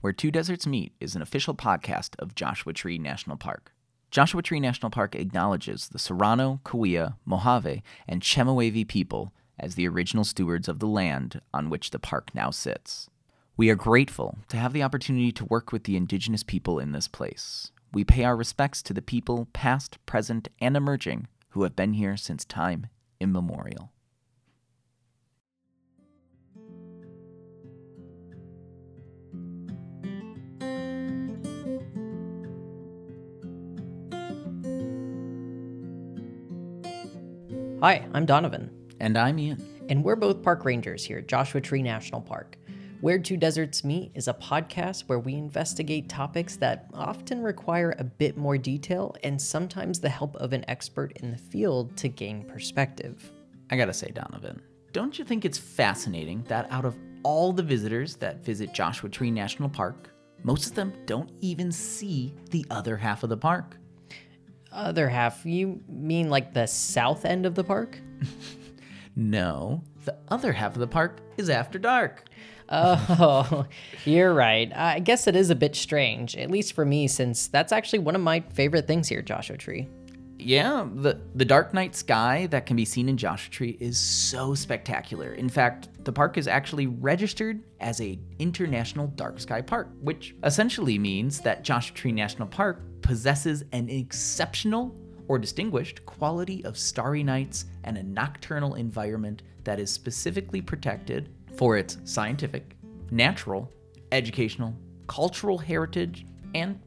Where Two Deserts Meet is an official podcast of Joshua Tree National Park. Joshua Tree National Park acknowledges the Serrano, Cahuilla, Mojave, and Chemehuevi people as the original stewards of the land on which the park now sits. We are grateful to have the opportunity to work with the indigenous people in this place. We pay our respects to the people, past, present, and emerging, who have been here since time immemorial. Hi, I'm Donovan, And I'm Ian. and we're both park rangers here at Joshua Tree National Park. Where Two Deserts Meet is a podcast where we investigate topics that often require a bit more detail and sometimes the help of an expert in the field to gain perspective. I gotta say, Donovan, don't you think it's fascinating that out of all the visitors that visit Joshua Tree National Park, most of them don't even see the other half of the park? Other half, you mean like the south end of the park? No, the other half of the park is after dark. Oh, you're right. I guess it is a bit strange, at least for me, since that's actually one of my favorite things here Joshua Tree. Yeah, the, the dark night sky that can be seen in Joshua Tree is so spectacular. In fact, the park is actually registered as a international dark sky park, which essentially means that Joshua Tree National Park possesses an exceptional or distinguished quality of starry nights and a nocturnal environment that is specifically protected for its scientific, natural, educational, cultural heritage, and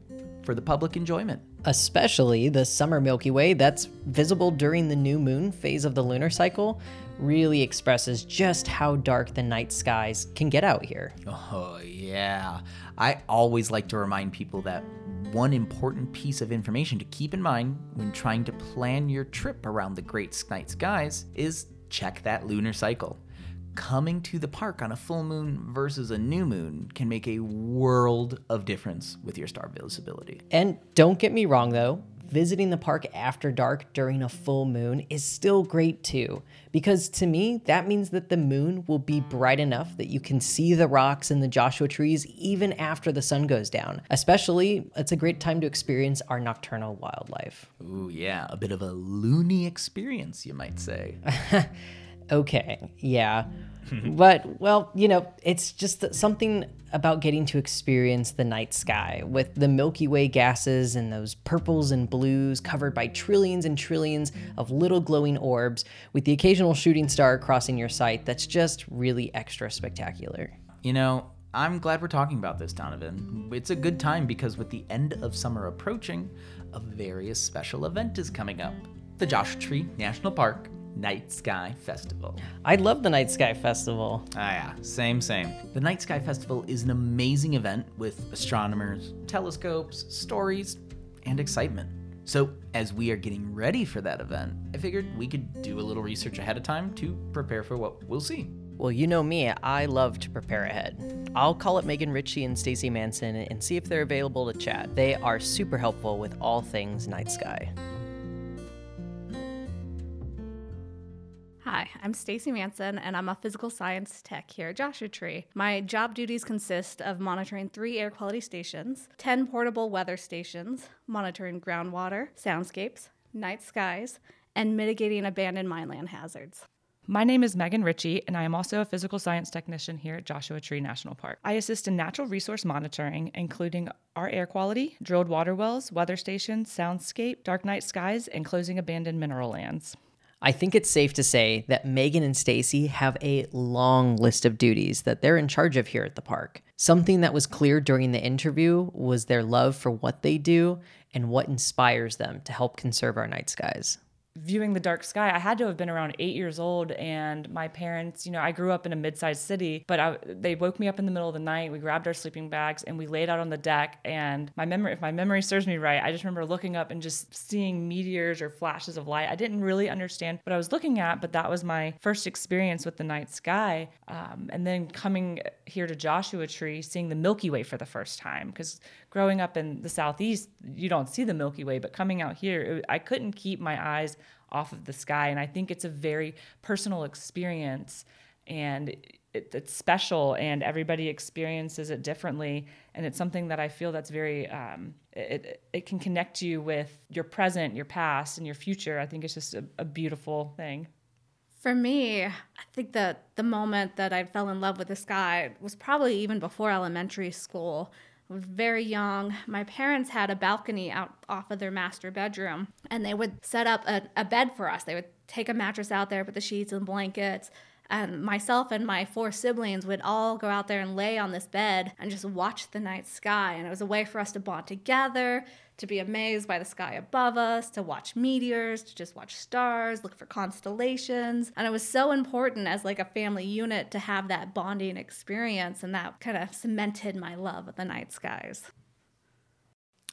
for the public enjoyment. Especially the summer Milky Way that's visible during the new moon phase of the lunar cycle, really expresses just how dark the night skies can get out here. Oh, yeah. I always like to remind people that one important piece of information to keep in mind when trying to plan your trip around the great night skies is check that lunar cycle. Coming to the park on a full moon versus a new moon can make a world of difference with your star visibility. And don't get me wrong though, visiting the park after dark during a full moon is still great too, because to me, that means that the moon will be bright enough that you can see the rocks and the Joshua trees even after the sun goes down. Especially, it's a great time to experience our nocturnal wildlife. Ooh, yeah, a bit of a loony experience, you might say. Okay, yeah. Mm-hmm. but, well, you know, it's just something about getting to experience the night sky with the Milky Way gases and those purples and blues covered by trillions and trillions of little glowing orbs, with the occasional shooting star crossing your sight that's just really extra spectacular. You know, I'm glad we're talking about this, Donovan. It's a good time because with the end of summer approaching, a very special event is coming up the Joshua Tree National Park Night Sky Festival. I love the Night Sky Festival. Ah, yeah, same, same. The Night Sky Festival is an amazing event with astronomers, telescopes, stories, and excitement. So, as we are getting ready for that event, I figured we could do a little research ahead of time to prepare for what we'll see. Well, you know me, I love to prepare ahead. I'll call up Megan Ritchie and Stacy Manson and see if they're available to chat. They are super helpful with all things night sky. Hi, I'm Stacy Manson, and I'm a physical science tech here at Joshua Tree. My job duties consist of monitoring three air quality stations, 10 portable weather stations, monitoring groundwater, soundscapes, night skies, and mitigating abandoned mineland hazards. My name is Megan Ritchie, and I am also a physical science technician here at Joshua Tree National Park. I assist in natural resource monitoring, including our air quality, drilled water wells, weather stations, soundscape, dark night skies, and closing abandoned mineral lands. I think it's safe to say that Megan and Stacy have a long list of duties that they're in charge of here at the park. Something that was clear during the interview was their love for what they do and what inspires them to help conserve our night skies. Viewing the dark sky, I had to have been around eight years old, and my parents, you know, I grew up in a mid-sized city, but I, they woke me up in the middle of the night. We grabbed our sleeping bags and we laid out on the deck. And my memory, if my memory serves me right, I just remember looking up and just seeing meteors or flashes of light. I didn't really understand what I was looking at, but that was my first experience with the night sky. Um, and then coming here to Joshua Tree, seeing the Milky Way for the first time, because growing up in the southeast, you don't see the Milky Way, but coming out here, it, I couldn't keep my eyes off of the sky. And I think it's a very personal experience. And it, it's special and everybody experiences it differently and it's something that i feel that's very um, it, it can connect you with your present your past and your future i think it's just a, a beautiful thing for me, I think that the moment that I fell in love with the sky was probably even before elementary school. Very young. My parents had a balcony out off of their master bedroom, and they would set up a, a bed for us. They would take a mattress out there, put the sheets and blankets, and myself and my four siblings would all go out there and lay on this bed and just watch the night sky. And it was a way for us to bond together, to be amazed by the sky above us, to watch meteors, to just watch stars, look for constellations. And it was so important as like a family unit to have that bonding experience and that kind of cemented my love of the night skies.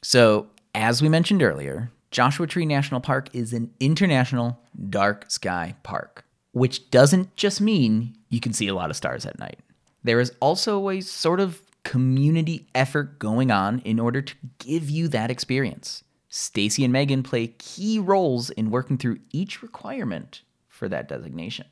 So, as we mentioned earlier, Joshua Tree National Park is an international dark sky park which doesn't just mean you can see a lot of stars at night. There is also a sort of community effort going on in order to give you that experience. Stacy and Megan play key roles in working through each requirement for that designation.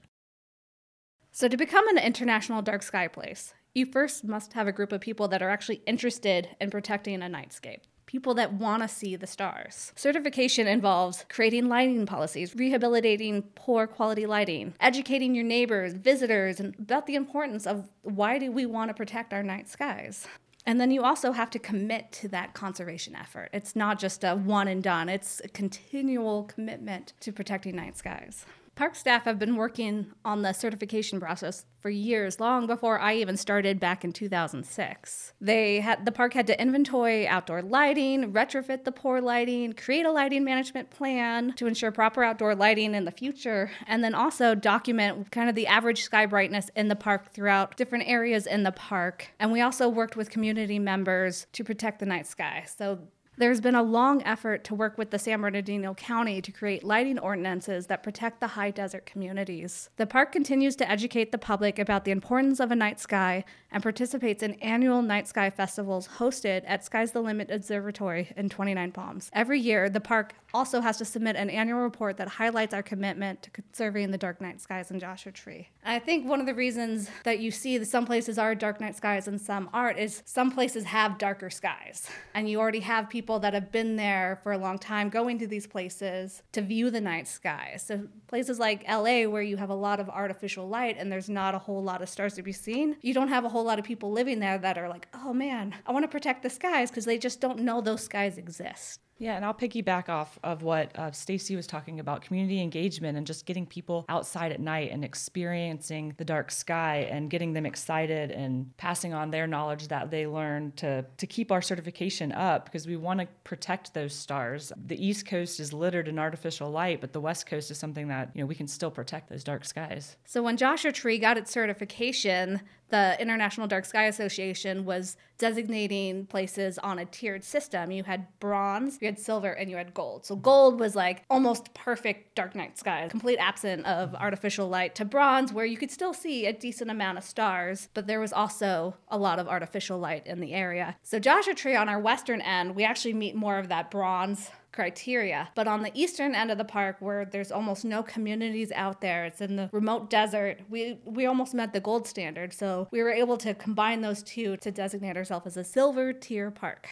So, to become an international dark sky place, you first must have a group of people that are actually interested in protecting a nightscape people that want to see the stars. Certification involves creating lighting policies, rehabilitating poor quality lighting, educating your neighbors, visitors, and about the importance of why do we want to protect our night skies. And then you also have to commit to that conservation effort. It's not just a one and done, it's a continual commitment to protecting night skies. Park staff have been working on the certification process for years, long before I even started back in 2006. They had the park had to inventory outdoor lighting, retrofit the poor lighting, create a lighting management plan to ensure proper outdoor lighting in the future, and then also document kind of the average sky brightness in the park throughout different areas in the park. And we also worked with community members to protect the night sky. So there's been a long effort to work with the San Bernardino County to create lighting ordinances that protect the high desert communities. The park continues to educate the public about the importance of a night sky and participates in annual night sky festivals hosted at Sky's the Limit Observatory in 29 Palms. Every year, the park also has to submit an annual report that highlights our commitment to conserving the dark night skies in Joshua Tree. I think one of the reasons that you see that some places are dark night skies and some aren't is some places have darker skies. And you already have people that have been there for a long time going to these places to view the night skies. So places like LA where you have a lot of artificial light and there's not a whole lot of stars to be seen, you don't have a whole lot of people living there that are like, "Oh man, I want to protect the skies" because they just don't know those skies exist. Yeah, and I'll piggyback off of what uh, Stacy was talking about community engagement and just getting people outside at night and experiencing the dark sky and getting them excited and passing on their knowledge that they learned to, to keep our certification up because we want to protect those stars. The East Coast is littered in artificial light, but the West Coast is something that, you know, we can still protect those dark skies. So when Joshua Tree got its certification, the International Dark Sky Association was designating places on a tiered system. You had bronze, you had silver, and you had gold. So gold was like almost perfect dark night sky, complete absent of artificial light, to bronze, where you could still see a decent amount of stars, but there was also a lot of artificial light in the area. So Joshua Tree on our western end, we actually meet more of that bronze criteria. But on the eastern end of the park, where there's almost no communities out there, it's in the remote desert, we, we almost met the gold standard. So we were able to combine those two to designate ourselves as a silver tier park.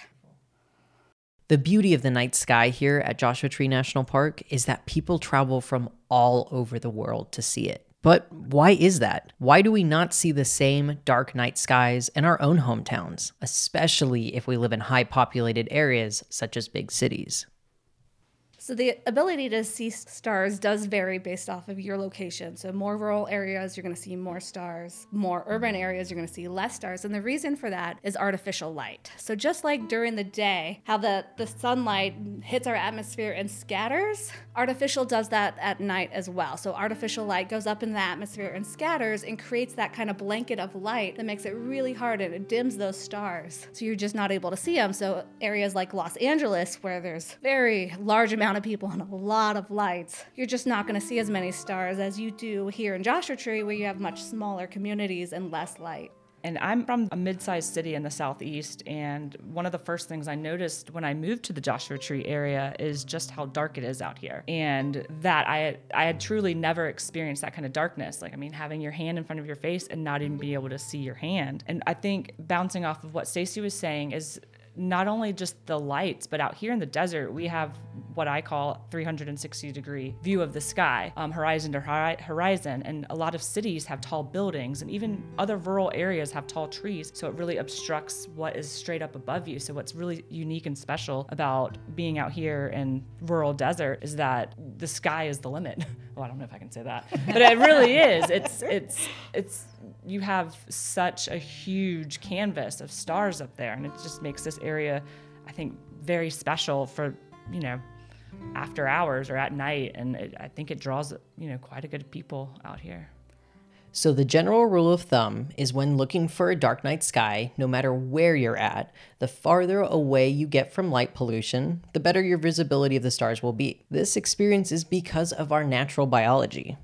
The beauty of the night sky here at Joshua Tree National Park is that people travel from all over the world to see it. But why is that? Why do we not see the same dark night skies in our own hometowns, especially if we live in high populated areas such as big cities? So the ability to see stars does vary based off of your location. So more rural areas, you're going to see more stars. More urban areas, you're going to see less stars. And the reason for that is artificial light. So just like during the day, how the, the sunlight hits our atmosphere and scatters, artificial does that at night as well. So artificial light goes up in the atmosphere and scatters and creates that kind of blanket of light that makes it really hard and it dims those stars. So you're just not able to see them. So areas like Los Angeles, where there's very large amount of people and a lot of lights, you're just not going to see as many stars as you do here in Joshua Tree, where you have much smaller communities and less light. And I'm from a mid sized city in the southeast. And one of the first things I noticed when I moved to the Joshua Tree area is just how dark it is out here. And that I I had truly never experienced that kind of darkness. Like, I mean, having your hand in front of your face and not even be able to see your hand. And I think bouncing off of what Stacy was saying is not only just the lights, but out here in the desert, we have what I call 360 degree view of the sky, um, horizon to horizon. And a lot of cities have tall buildings, and even other rural areas have tall trees. So it really obstructs what is straight up above you. So what's really unique and special about being out here in rural desert is that the sky is the limit. well, I don't know if I can say that, but it really is. It's it's it's you have such a huge canvas of stars up there, and it just makes this area, I think, very special for you know after hours or at night, and it, I think it draws you know quite a good people out here. So, the general rule of thumb is when looking for a dark night sky, no matter where you're at, the farther away you get from light pollution, the better your visibility of the stars will be. This experience is because of our natural biology.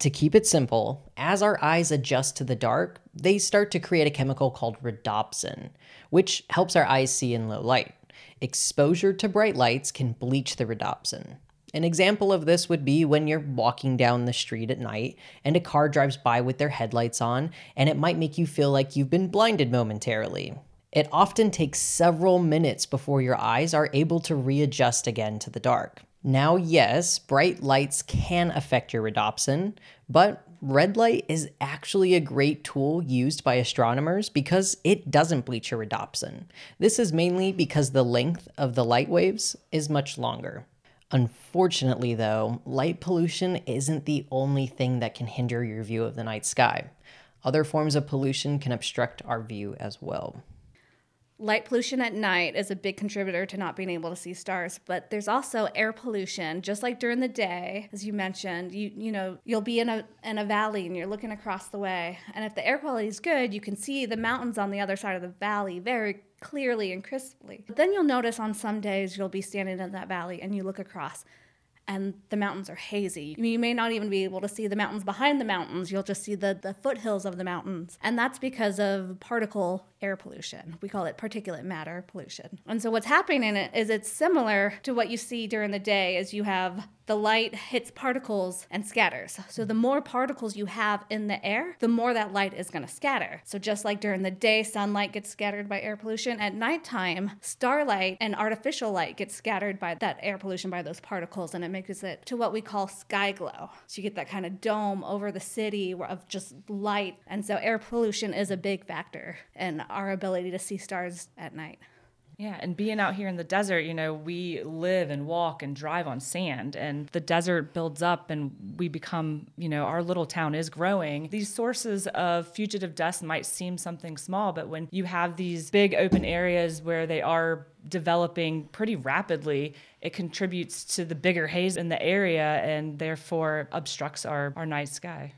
To keep it simple, as our eyes adjust to the dark, they start to create a chemical called rhodopsin, which helps our eyes see in low light. Exposure to bright lights can bleach the rhodopsin. An example of this would be when you're walking down the street at night and a car drives by with their headlights on, and it might make you feel like you've been blinded momentarily. It often takes several minutes before your eyes are able to readjust again to the dark. Now, yes, bright lights can affect your rhodopsin, but red light is actually a great tool used by astronomers because it doesn't bleach your rhodopsin. This is mainly because the length of the light waves is much longer. Unfortunately, though, light pollution isn't the only thing that can hinder your view of the night sky. Other forms of pollution can obstruct our view as well. Light pollution at night is a big contributor to not being able to see stars, but there's also air pollution. Just like during the day, as you mentioned, you you know, you'll be in a in a valley and you're looking across the way. And if the air quality is good, you can see the mountains on the other side of the valley very clearly and crisply. But then you'll notice on some days you'll be standing in that valley and you look across and the mountains are hazy. You may not even be able to see the mountains behind the mountains. You'll just see the, the foothills of the mountains. And that's because of particle air pollution. We call it particulate matter pollution. And so what's happening in it is it's similar to what you see during the day as you have the light hits particles and scatters. So the more particles you have in the air, the more that light is going to scatter. So just like during the day sunlight gets scattered by air pollution, at nighttime starlight and artificial light gets scattered by that air pollution by those particles and it makes it to what we call sky glow. So you get that kind of dome over the city of just light. And so air pollution is a big factor in our ability to see stars at night. Yeah, and being out here in the desert, you know, we live and walk and drive on sand, and the desert builds up, and we become, you know, our little town is growing. These sources of fugitive dust might seem something small, but when you have these big open areas where they are developing pretty rapidly, it contributes to the bigger haze in the area and therefore obstructs our, our night sky.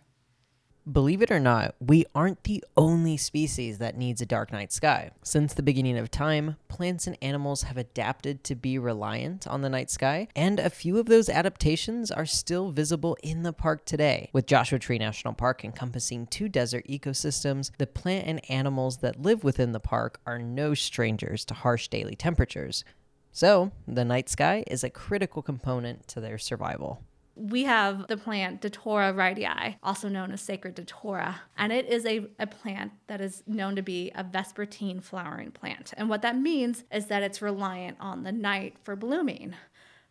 Believe it or not, we aren't the only species that needs a dark night sky. Since the beginning of time, plants and animals have adapted to be reliant on the night sky, and a few of those adaptations are still visible in the park today. With Joshua Tree National Park encompassing two desert ecosystems, the plant and animals that live within the park are no strangers to harsh daily temperatures. So, the night sky is a critical component to their survival we have the plant Datura wrightii, also known as sacred Datura, and it is a, a plant that is known to be a vespertine flowering plant. And what that means is that it's reliant on the night for blooming.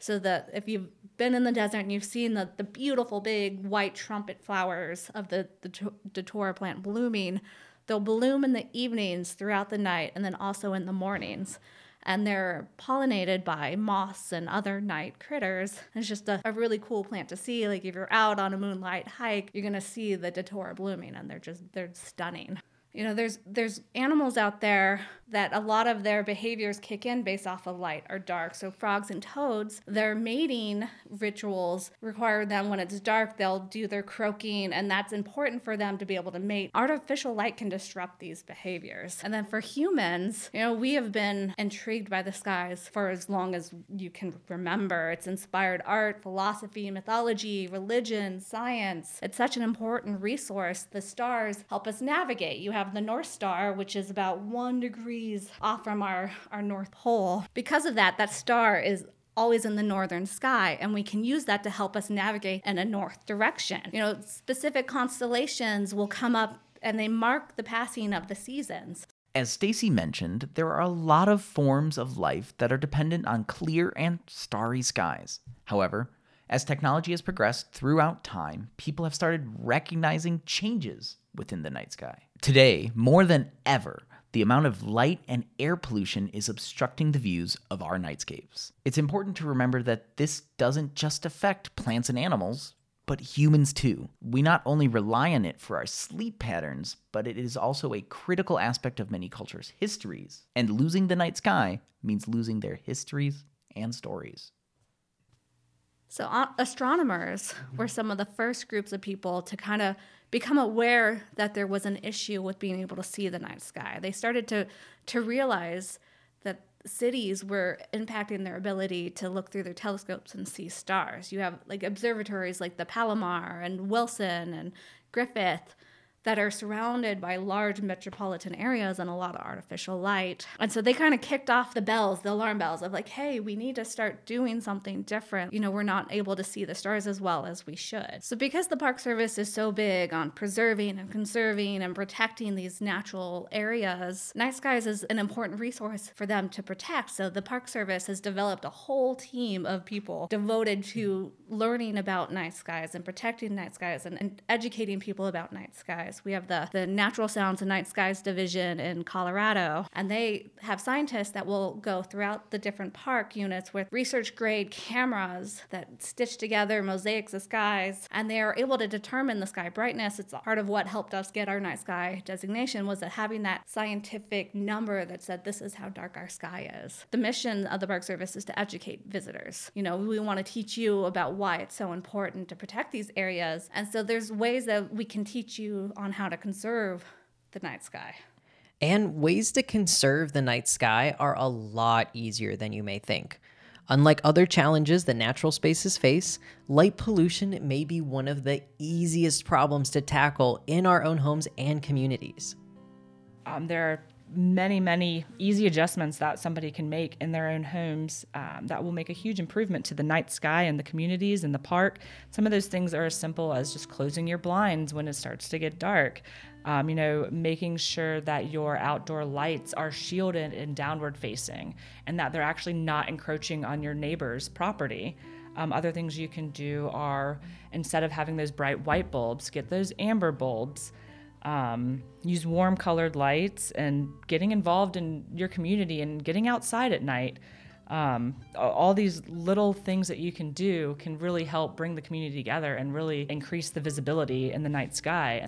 So that if you've been in the desert and you've seen the, the beautiful big white trumpet flowers of the, the Datura plant blooming, they'll bloom in the evenings throughout the night and then also in the mornings and they're pollinated by moths and other night critters. It's just a, a really cool plant to see. Like if you're out on a moonlight hike, you're gonna see the datura blooming, and they're just they're stunning. You know, there's there's animals out there that a lot of their behaviors kick in based off of light or dark. So frogs and toads, their mating rituals require them when it's dark, they'll do their croaking, and that's important for them to be able to mate. Artificial light can disrupt these behaviors. And then for humans, you know, we have been intrigued by the skies for as long as you can remember. It's inspired art, philosophy, mythology, religion, science. It's such an important resource. The stars help us navigate. You have the North Star, which is about one degrees off from our, our North Pole. Because of that, that star is always in the northern sky and we can use that to help us navigate in a north direction you know specific constellations will come up and they mark the passing of the seasons As Stacy mentioned, there are a lot of forms of life that are dependent on clear and starry skies. However, as technology has progressed throughout time, people have started recognizing changes within the night sky. Today, more than ever, the amount of light and air pollution is obstructing the views of our nightscapes. It's important to remember that this doesn't just affect plants and animals, but humans too. We not only rely on it for our sleep patterns, but it is also a critical aspect of many cultures' histories. And losing the night sky means losing their histories and stories. So, astronomers were some of the first groups of people to kind of become aware that there was an issue with being able to see the night sky. They started to to realize that cities were impacting their ability to look through their telescopes and see stars. You have like observatories like the Palomar and Wilson and Griffith that are surrounded by large metropolitan areas and a lot of artificial light. And so they kind of kicked off the bells, the alarm bells of like, hey, we need to start doing something different. You know, we're not able to see the stars as well as we should. So because the Park Service is so big on preserving and conserving and protecting these natural areas, night skies is an important resource for them to protect. So the Park Service has developed a whole team of people devoted to learning about night skies and protecting night skies and, and educating people about night skies. We have the, the Natural Sounds and Night Skies Division in Colorado, and they have scientists that will go throughout the different park units with research grade cameras that stitch together mosaics of skies, and they are able to determine the sky brightness. It's part of what helped us get our night sky designation was that having that scientific number that said this is how dark our sky is. The mission of the Park Service is to educate visitors. You know, we want to teach you about why it's so important to protect these areas, and so there's ways that we can teach you on how to conserve the night sky. And ways to conserve the night sky are a lot easier than you may think. Unlike other challenges that natural spaces face, light pollution may be one of the easiest problems to tackle in our own homes and communities. Um, there are many, many easy adjustments that somebody can make in their own homes um, that will make a huge improvement to the night sky and the communities and the park. Some of those things are as simple as just closing your blinds when it starts to get dark. Um, you know, making sure that your outdoor lights are shielded and downward facing and that they're actually not encroaching on your neighbor's property. Um, other things you can do are instead of having those bright white bulbs, get those amber bulbs um, use warm colored lights and getting involved in your community and getting outside at night. Um, all these little things that you can do can really help bring the community together and really increase the visibility in the night sky.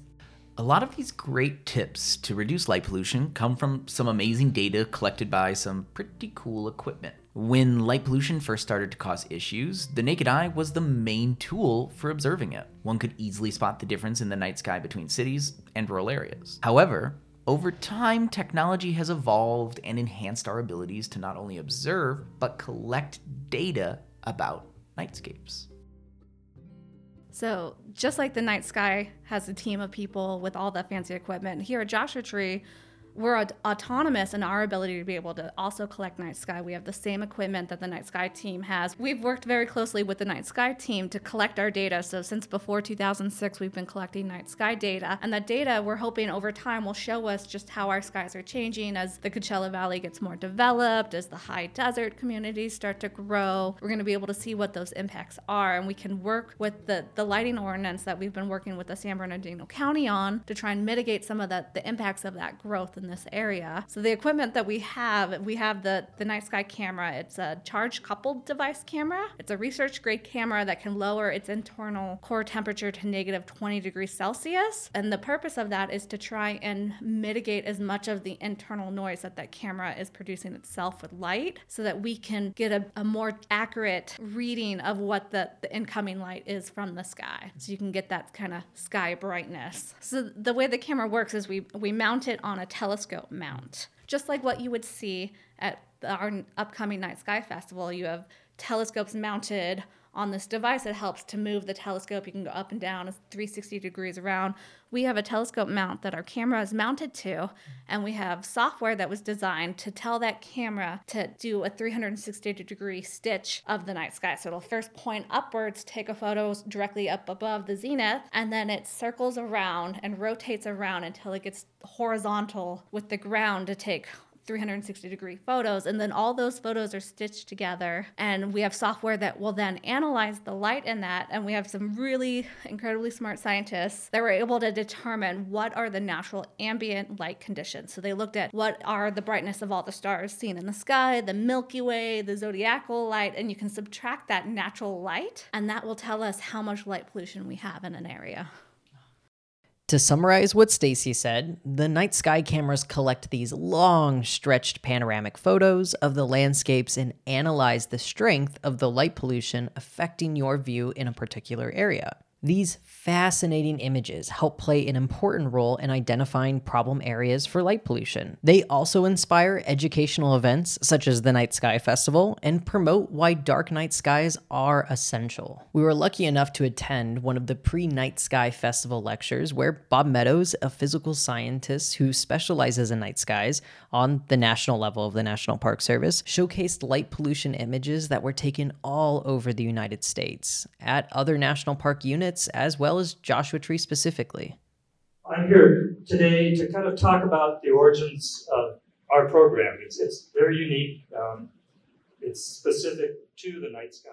A lot of these great tips to reduce light pollution come from some amazing data collected by some pretty cool equipment. When light pollution first started to cause issues, the naked eye was the main tool for observing it. One could easily spot the difference in the night sky between cities and rural areas. However, over time, technology has evolved and enhanced our abilities to not only observe, but collect data about nightscapes. So, just like the night sky has a team of people with all the fancy equipment, here at Joshua Tree, we're aut- autonomous in our ability to be able to also collect night sky. We have the same equipment that the night sky team has. We've worked very closely with the night sky team to collect our data. So since before 2006, we've been collecting night sky data, and that data we're hoping over time will show us just how our skies are changing as the Coachella Valley gets more developed, as the high desert communities start to grow. We're going to be able to see what those impacts are, and we can work with the the lighting ordinance that we've been working with the San Bernardino County on to try and mitigate some of the the impacts of that growth in this area. So the equipment that we have, we have the the night sky camera. It's a charge coupled device camera. It's a research grade camera that can lower its internal core temperature to negative 20 degrees Celsius. And the purpose of that is to try and mitigate as much of the internal noise that that camera is producing itself with light so that we can get a, a more accurate reading of what the, the incoming light is from the sky. So you can get that kind of sky brightness. So the way the camera works is we, we mount it on a telescope mount, just like what you would see at our upcoming Night Sky Festival. You have telescopes mounted on this device, that helps to move the telescope. You can go up and down, it's 360 degrees around. We have a telescope mount that our camera is mounted to, and we have software that was designed to tell that camera to do a 360 degree stitch of the night sky. So it'll first point upwards, take a photo directly up above the zenith, and then it circles around and rotates around until it gets horizontal with the ground to take 360 degree photos and then all those photos are stitched together and we have software that will then analyze the light in that and we have some really incredibly smart scientists that were able to determine what are the natural ambient light conditions. So they looked at what are the brightness of all the stars seen in the sky the milky way the zodiacal light and you can subtract that natural light and that will tell us how much light pollution we have in an area To summarize what Stacy said, the night sky cameras collect these long, stretched panoramic photos of the landscapes and analyze the strength of the light pollution affecting your view in a particular area. These fascinating images help play an important role in identifying problem areas for light pollution. They also inspire educational events such as the Night Sky Festival and promote why dark night skies are essential. We were lucky enough to attend one of the pre Night Sky Festival lectures where Bob Meadows, a physical scientist who specializes in night skies on the national level of the National Park Service, showcased light pollution images that were taken all over the United States at other national park units as well as Joshua Tree specifically. I'm here today to kind of talk about the origins of our program. It's, it's very unique. Um, it's specific to the night sky.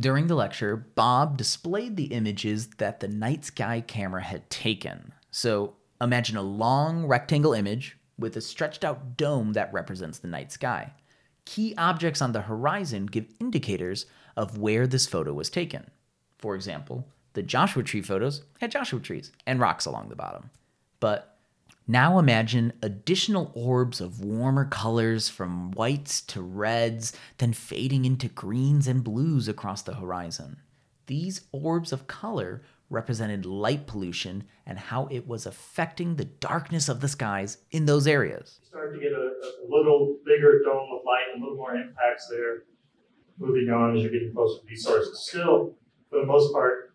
During the lecture, Bob displayed the images that the night sky camera had taken. So imagine a long rectangle image with a stretched out dome that represents the night sky. Key objects on the horizon give indicators of where this photo was taken. For example, the Joshua Tree photos had Joshua trees and rocks along the bottom. But now imagine additional orbs of warmer colors from whites to reds, then fading into greens and blues across the horizon. These orbs of color represented light pollution and how it was affecting the darkness of the skies in those areas. You start to get a, a little bigger dome of light a little more impacts there moving on as you're getting closer to these sources. Still, for the most part,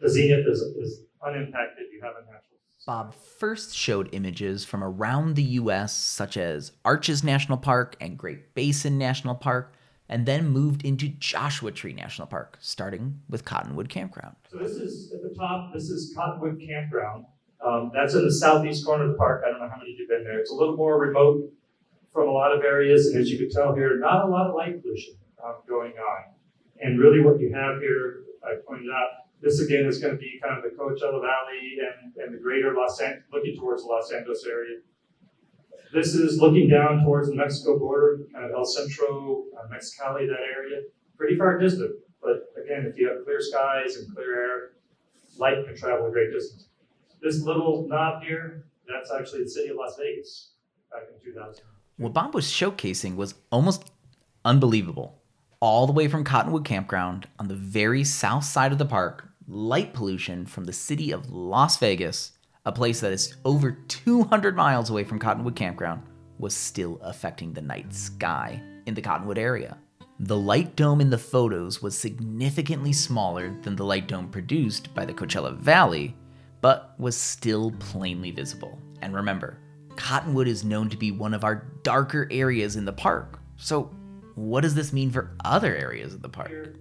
the zenith is, is unimpacted. You have a natural. Bob first showed images from around the US, such as Arches National Park and Great Basin National Park, and then moved into Joshua Tree National Park, starting with Cottonwood Campground. So this is at the top. This is Cottonwood Campground. Um, that's in the southeast corner of the park. I don't know how many of you've been there. It's a little more remote from a lot of areas, and as you can tell here, not a lot of light pollution um, going on. And really, what you have here, I pointed out, this again is going to be kind of the Coachella Valley and, and the greater Los Angeles, looking towards the Los Angeles area. This is looking down towards the Mexico border, kind of El Centro, uh, Mexicali, that area. Pretty far distant, but again, if you have clear skies and clear air, light can travel a great distance. This little knob here, that's actually the city of Las Vegas back in 2000. What Bob was showcasing was almost unbelievable. All the way from Cottonwood Campground on the very south side of the park, light pollution from the city of Las Vegas, a place that is over 200 miles away from Cottonwood Campground, was still affecting the night sky in the Cottonwood area. The light dome in the photos was significantly smaller than the light dome produced by the Coachella Valley, but was still plainly visible. And remember, Cottonwood is known to be one of our darker areas in the park. So, what does this mean for other areas of the park?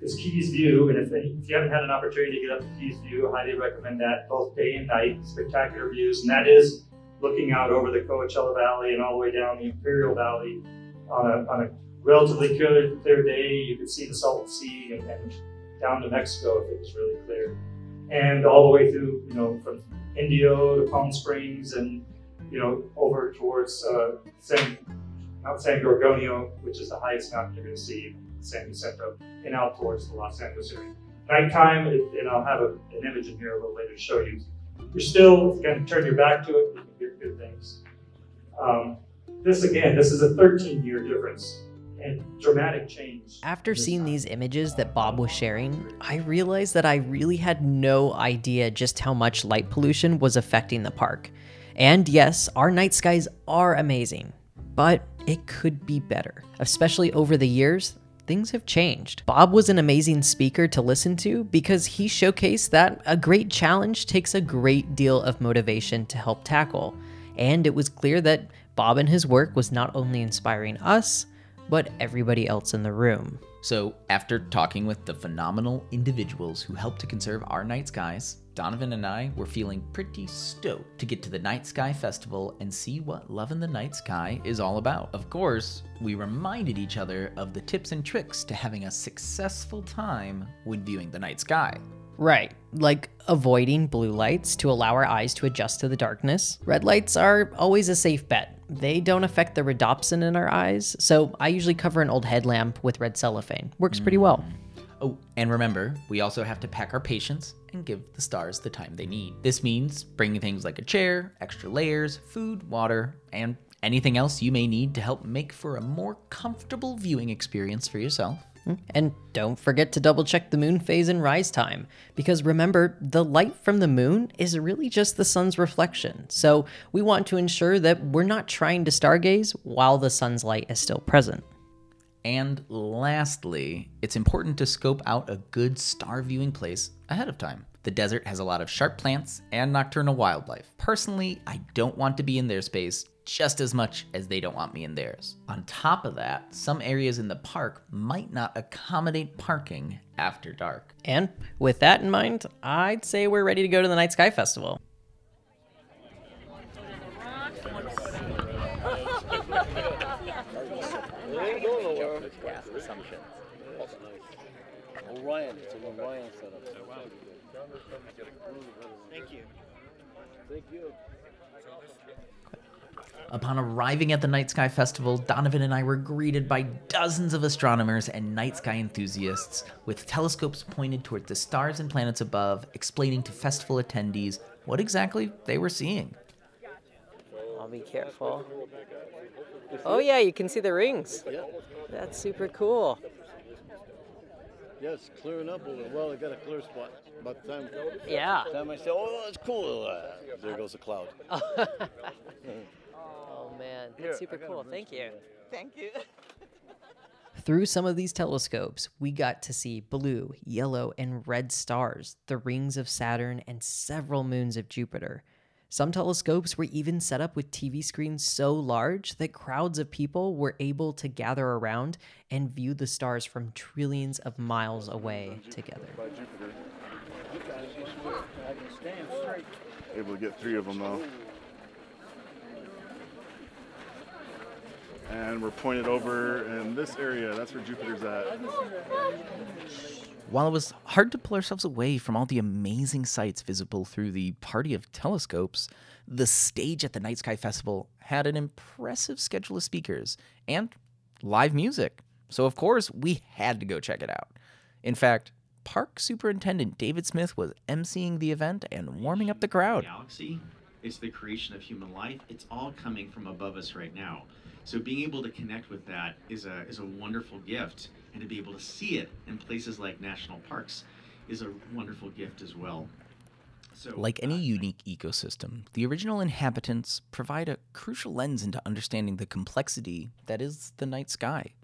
Is Keys View, and if, if you haven't had an opportunity to get up to Keys View, I highly recommend that, both day and night, spectacular views, and that is looking out over the Coachella Valley and all the way down the Imperial Valley on a, on a relatively clear, clear day. You could see the Salton Sea and, and down to Mexico if it was really clear, and all the way through, you know, from Indio to Palm Springs and you know over towards uh, San Mount San Gorgonio, which is the highest mountain you're going to see, San Vicente, and out towards the Los Angeles area. Nighttime, it, and I'll have a, an image in here a little later to show you. You're still going to turn your back to it, you can get good things. Um, this again, this is a 13 year difference and dramatic change. After seeing these images that Bob was sharing, I realized that I really had no idea just how much light pollution was affecting the park. And yes, our night skies are amazing, but it could be better. Especially over the years, things have changed. Bob was an amazing speaker to listen to because he showcased that a great challenge takes a great deal of motivation to help tackle. And it was clear that Bob and his work was not only inspiring us, but everybody else in the room. So, after talking with the phenomenal individuals who helped to conserve our night skies, Donovan and I were feeling pretty stoked to get to the Night Sky Festival and see what Love in the Night Sky is all about. Of course, we reminded each other of the tips and tricks to having a successful time when viewing the night sky. Right, like avoiding blue lights to allow our eyes to adjust to the darkness. Red lights are always a safe bet. They don't affect the rhodopsin in our eyes, so I usually cover an old headlamp with red cellophane. Works pretty well. Mm. Oh, and remember, we also have to pack our patience and give the stars the time they need. This means bringing things like a chair, extra layers, food, water, and anything else you may need to help make for a more comfortable viewing experience for yourself. Hmm. And don't forget to double check the moon phase and rise time, because remember, the light from the moon is really just the sun's reflection. So we want to ensure that we're not trying to stargaze while the sun's light is still present. And lastly, it's important to scope out a good star viewing place ahead of time. The desert has a lot of sharp plants and nocturnal wildlife. Personally, I don't want to be in their space just as much as they don't want me in theirs. On top of that, some areas in the park might not accommodate parking after dark. And with that in mind, I'd say we're ready to go to the Night Sky Festival. Orion, it's an Orion setup. Oh, Thank you. Thank you. Upon arriving at the Night Sky Festival, Donovan and I were greeted by dozens of astronomers and night sky enthusiasts with telescopes pointed toward the stars and planets above, explaining to festival attendees what exactly they were seeing. I'll be careful. Oh, yeah, you can see the rings. That's super cool. Yes, clearing up a little. Well, I got a clear spot. By the time, Yeah. time I say, oh, that's cool, uh, there goes a cloud. Oh, man. Here, That's super I got a cool. Thank you. Thank you. Through some of these telescopes, we got to see blue, yellow, and red stars, the rings of Saturn, and several moons of Jupiter. Some telescopes were even set up with TV screens so large that crowds of people were able to gather around and view the stars from trillions of miles away together. Able to get three of them though. And we're pointed over in this area. That's where Jupiter's at. While it was hard to pull ourselves away from all the amazing sights visible through the party of telescopes, the stage at the Night Sky Festival had an impressive schedule of speakers and live music. So, of course, we had to go check it out. In fact, Park Superintendent David Smith was emceeing the event and warming up the crowd. Galaxy, is the creation of human life. It's all coming from above us right now. So being able to connect with that is a is a wonderful gift, and to be able to see it in places like national parks is a wonderful gift as well. So Like any uh, unique ecosystem, the original inhabitants provide a crucial lens into understanding the complexity that is the night sky.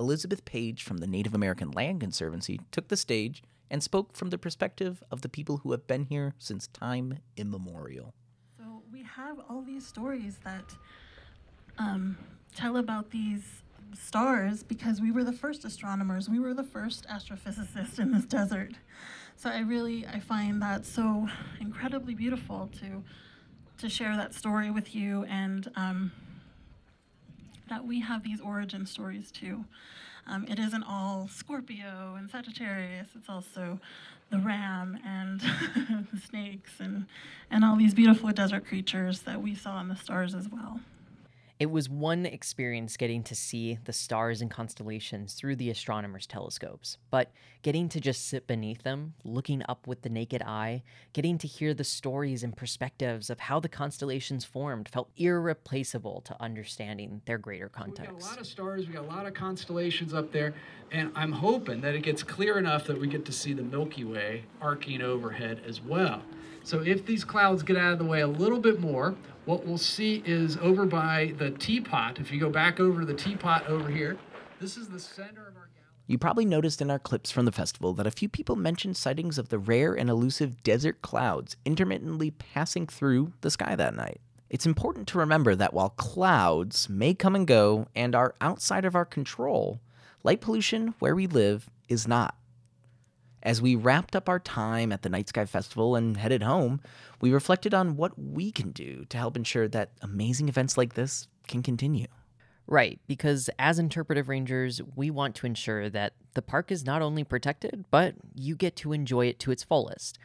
Elizabeth Page from the Native American Land Conservancy took the stage and spoke from the perspective of the people who have been here since time immemorial. So we have all these stories that um, tell about these stars because we were the first astronomers. We were the first astrophysicists in this desert. So I really I find that so incredibly beautiful to to share that story with you and um, that we have these origin stories too. Um, it isn't all Scorpio and Sagittarius. It's also the ram and the snakes and and all these beautiful desert creatures that we saw in the stars as well. It was one experience getting to see the stars and constellations through the astronomers' telescopes, but getting to just sit beneath them, looking up with the naked eye, getting to hear the stories and perspectives of how the constellations formed felt irreplaceable to understanding their greater context. We got a lot of stars, we got a lot of constellations up there, and I'm hoping that it gets clear enough that we get to see the Milky Way arcing overhead as well. So if these clouds get out of the way a little bit more, what we'll see is over by the teapot, if you go back over the teapot over here, this is the center of our galaxy. You probably noticed in our clips from the festival that a few people mentioned sightings of the rare and elusive desert clouds intermittently passing through the sky that night. It's important to remember that while clouds may come and go and are outside of our control, light pollution where we live is not. As we wrapped up our time at the Night Sky Festival and headed home, we reflected on what we can do to help ensure that amazing events like this can continue. Right, because as interpretive rangers, we want to ensure that the park is not only protected, but you get to enjoy it to its fullest.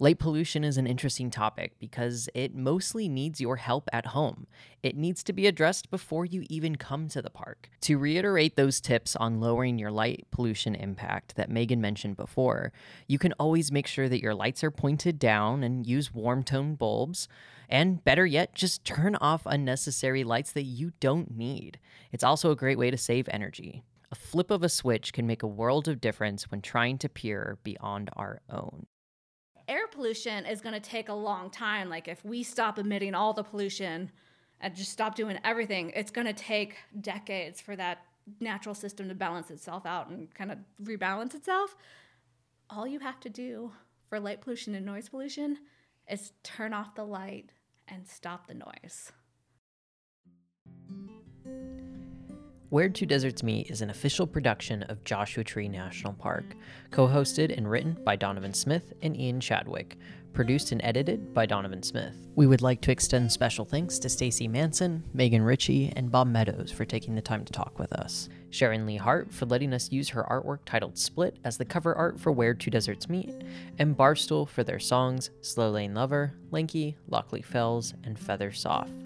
Light pollution is an interesting topic because it mostly needs your help at home. It needs to be addressed before you even come to the park. To reiterate those tips on lowering your light pollution impact that Megan mentioned before, you can always make sure that your lights are pointed down and use warm tone bulbs. And better yet, just turn off unnecessary lights that you don't need. It's also a great way to save energy. A flip of a switch can make a world of difference when trying to peer beyond our own. Air pollution is going to take a long time. Like, if we stop emitting all the pollution and just stop doing everything, it's going to take decades for that natural system to balance itself out and kind of rebalance itself. All you have to do for light pollution and noise pollution is turn off the light and stop the noise. Where Two Deserts Meet is an official production of Joshua Tree National Park, co hosted and written by Donovan Smith and Ian Chadwick, produced and edited by Donovan Smith. We would like to extend special thanks to Stacy Manson, Megan Richie, and Bob Meadows for taking the time to talk with us. Sharon Lee Hart for letting us use her artwork titled Split as the cover art for Where Two Deserts Meet, and Barstool for their songs Slow Lane Lover, Lanky, Lockley Fells, and Feather Soft.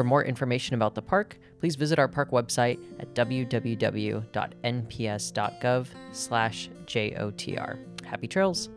For more information about the park, please visit our park website at www.nps.gov/jotr. Happy trails!